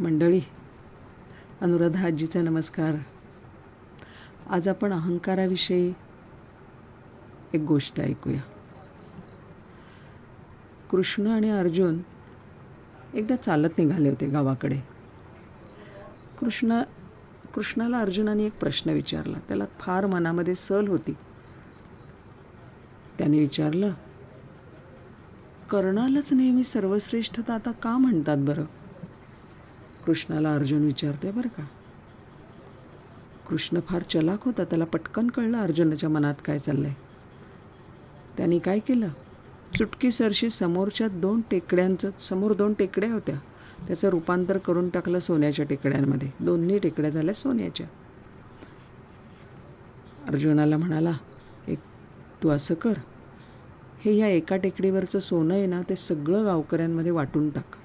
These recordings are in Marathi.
मंडळी अनुराधा आजीचा नमस्कार. आज आपण अहंकाराविषयी एक गोष्ट ऐकूया. कृष्ण आणि अर्जुन एकदा चालत निघाले होते गावाकडे. कृष्ण कृष्णाला अर्जुनाने एक प्रश्न विचारला. त्याला फार मनामध्ये सल होती. त्याने विचारलं कर्णालाच नेहमी सर्वश्रेष्ठता आता का म्हणतात बरं? कृष्णाला अर्जुन विचारते बरं का? कृष्ण फार चलाक होता त्याला पटकन कळलं अर्जुनाच्या मनात काय चाललं आहे त्यांनी काय केलं? चुटकीसरशी समोरच्या दोन टेकड्यांचं समोर दोन टेकड्या होत्या. त्याचं रूपांतर करून टाकलं सोन्याच्या टेकड्यांमध्ये. दोन्ही टेकड्या झाल्या सोन्याच्या. अर्जुनाला म्हणाला एक तू असं कर. हे ह्या एका टेकडीवरचं सोनं आहे ना ते सगळं गावकऱ्यांमध्ये वाटून टाक.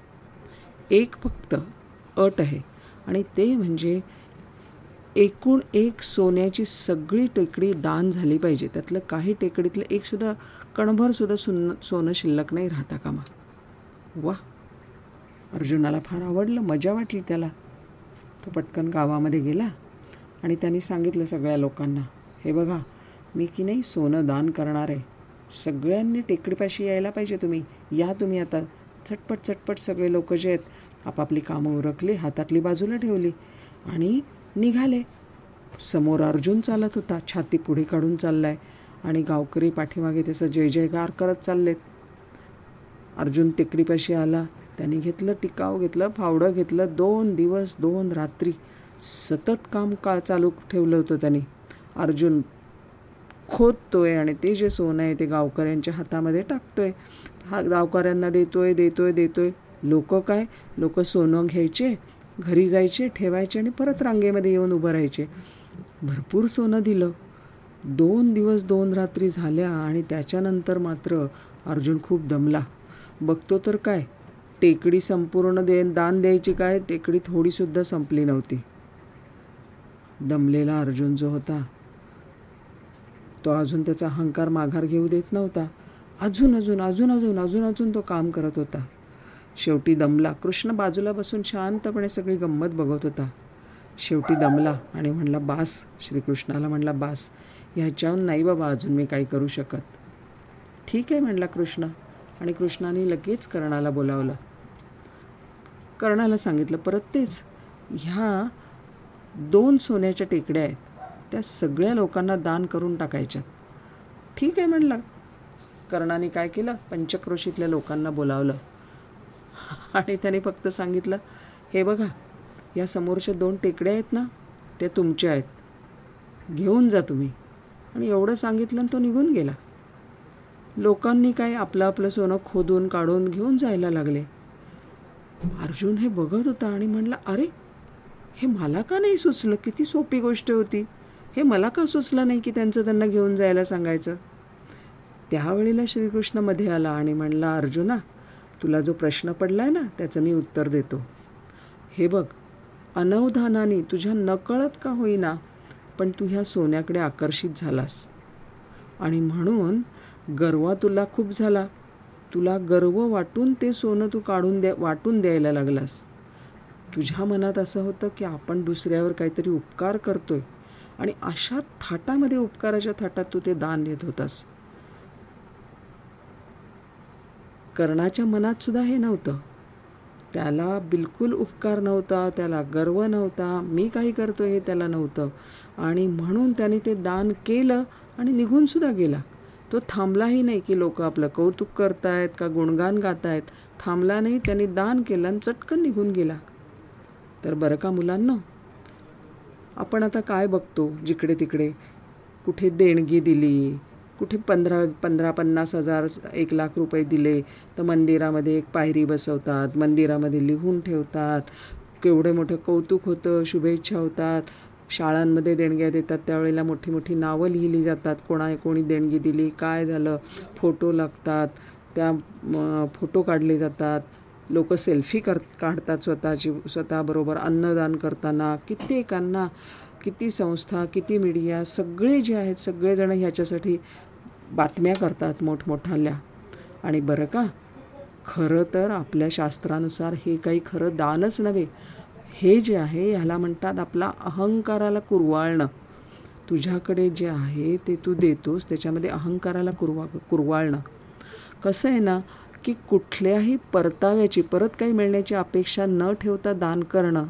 एक फक्त अट आहे. आणि ते म्हणजे एकूण एक सोन्याची सगळी टेकडी दान झाली पाहिजे. त्यातलं काही टेकडीतलं एकसुद्धा कणभरसुद्धा सुन सोनं शिल्लक नाही राहता कामा. वा! अर्जुनाला फार आवडलं मजा वाटली त्याला. तो पटकन गावामध्ये गेला आणि त्यांनी सांगितलं सगळ्या लोकांना हे बघा मी की नाही सोनं दान करणार आहे. सगळ्यांनी टेकडीपाशी यायला पाहिजे तुम्ही. या तुम्ही आता. चटपट चटपट सगळे लोक जे आहेत आपापली कामं उरकली हातातली बाजूला ठेवली आणि निघाले. समोर अर्जुन चालत होता छाती पुढे काढून चाललाय आणि गावकरी पाठीमागे त्याचं जय जयकार करत चाललेत. अर्जुन टेकडीपाशी आला. त्याने घेतलं टिकाव घेतलं फावडं घेतलं दोन दिवस दोन रात्री. सतत काम का चालू ठेवलं होतं त्याने? अर्जुन खोदतोय आणि ते जे सोनं आहे ते गावकऱ्यांच्या हातामध्ये टाकतोय. हा गावकऱ्यांना देतोय देतोय देतोय. लोक काय? लोक सोनं घ्यायचे घरी जायचे ठेवायचे आणि परत रांगेमध्ये येऊन उभं राहायचे. भरपूर सोनं दिलं. दोन दिवस दोन रात्री झाल्या आणि त्याच्यानंतर मात्र अर्जुन खूप दमला. बघतो तर काय? टेकडी संपूर्ण दे दान द्यायची काय? टेकडी थोडीसुद्धा संपली नव्हती. दमलेला अर्जुन जो होता तो अजून त्याचा अहंकार माघार घेऊ देत नव्हता. अजून अजून अजून अजून अजून अजून तो काम करत होता. शेवटी दमला. कृष्ण बाजूला बसून शांतपणे सगळी गंमत बघत होता. शेवटी दमला आणि म्हणला बास. श्रीकृष्णाला म्हणला बास ह्याच्याहून नाही बाबा अजून मी काही करू शकत. ठीक आहे म्हणला कृष्ण आणि कृष्णाने लगेच कर्णाला बोलावलं. कर्णाला सांगितलं परत तेच ह्या दोन सोन्याच्या टेकड्या आहेत त्या सगळ्या लोकांना दान करून टाकायच्यात. ठीक आहे म्हणलं. कर्णाने काय केलं? पंचक्रोशीतल्या लोकांना बोलावलं. आणि त्याने फक्त सांगितलं हे बघा या समोरच्या दोन टेकड्या आहेत ना त्या तुमच्या आहेत. घेऊन जा तुम्ही. आणि एवढं सांगितलं आणि तो निघून गेला. लोकांनी काय आपलं आपलं सोनं खोदून काढून घेऊन जायला लागले. अर्जुन हे बघत होता आणि म्हणला अरे हे मला का नाही सुचलं? किती सोपी गोष्ट होती. हे मला का सुचलं नाही की त्यांचं त्यांना घेऊन जायला सांगायचं? त्यावेळेला श्रीकृष्णमध्ये आला आणि म्हणला अर्जुना तुला जो प्रश्न पडला आहे ना त्याचं मी उत्तर देतो. हे बघ अनवधानाने तुझ्या नकळत का होईना पण तू ह्या सोन्याकडे आकर्षित झालास. आणि म्हणून गर्वा तुला खूप झाला. तुला गर्व वाटून ते सोनं तू काढून द्या वाटून द्यायला लागलास. तुझ्या मनात असं होतं की आपण दुसऱ्यावर काहीतरी उपकार करतोय. आणि अशा थाटामध्ये उपकाराच्या थाटात तू ते दान देत होतास. कर्णाच्या मनात सुद्धा हे नव्हतं. त्याला बिलकुल उपकार नव्हता त्याला गर्व नव्हता मी काही करतो हे त्याला नव्हतं. आणि म्हणून त्याने ते दान केलं आणि निघूनसुद्धा गेला. तो थांबलाही नाही की लोक आपलं कौतुक करतायत का गुणगान गातायत. थांबला नाही त्याने दान केलं आणि चटकन निघून गेला. तर बरं का मुलांना? आपण आता काय बघतो जिकडे तिकडे? कुठे देणगी दिली? कुठे पंधरा पंधरा पन्नास हजार एक लाख रुपये दिले तर मंदिरामध्ये एक पायरी बसवतात मंदिरामध्ये लिहून ठेवतात केवढे मोठं कौतुक होतं शुभेच्छा होतात. शाळांमध्ये देणग्या देतात त्यावेळेला मोठी मोठी नावं लिहिली जातात. कोणा कोणी देणगी दिली काय झालं फोटो लागतात त्या फोटो काढले जातात. लोक सेल्फी कर काढतात स्वतःची स्वतःबरोबर अन्नदान करताना. कित्येकांना किती संस्था किती मीडिया सगळे जे आहेत सगळेजण ह्याच्यासाठी बातम्या करतात मोठमोठाल्या. आणि बरं का? खरं तर आपल्या शास्त्रानुसार हे काही खरं दानच नव्हे. हे जे आहे ह्याला म्हणतात आपला अहंकाराला कुरवाळणं. तुझ्याकडे जे आहे ते तू देतोस त्याच्यामध्ये अहंकाराला कुरवा कुरवाळणं. कसं आहे ना की कुठल्याही परताव्याची परत काही मिळण्याची अपेक्षा न ठेवता दान करणं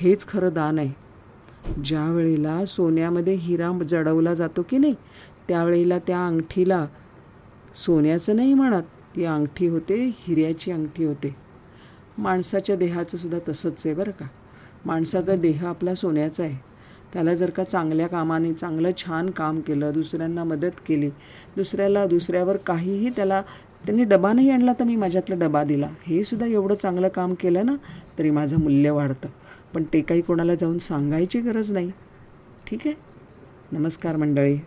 हेच खरं दान आहे. ज्या वेळेला सोन्यामध्ये हिरा जडवला जातो की नाही त्यावेळेला त्या अंगठीला सोन्याचं नाही म्हणत ती अंगठी होते हिऱ्याची अंगठी होते. माणसाच्या देहाचं सुद्धा तसंच आहे बरं का. माणसाचा देह आपला सोन्याचा आहे. त्याला जर का चांगल्या कामाने चांगलं छान काम केलं दुसऱ्यांना मदत केली दुसऱ्याला दुसऱ्यावर काहीही त्याला त्यांनी डबा नाही आणला तर मी माझ्यातला डबा दिला. हे सुद्धा एवढं चांगलं काम केलं ना तरी माझं मूल्य वाढतं. पण ते काही कोणाला जाऊन सांगायची गरज नाही. ठीक आहे? नमस्कार मंडळी.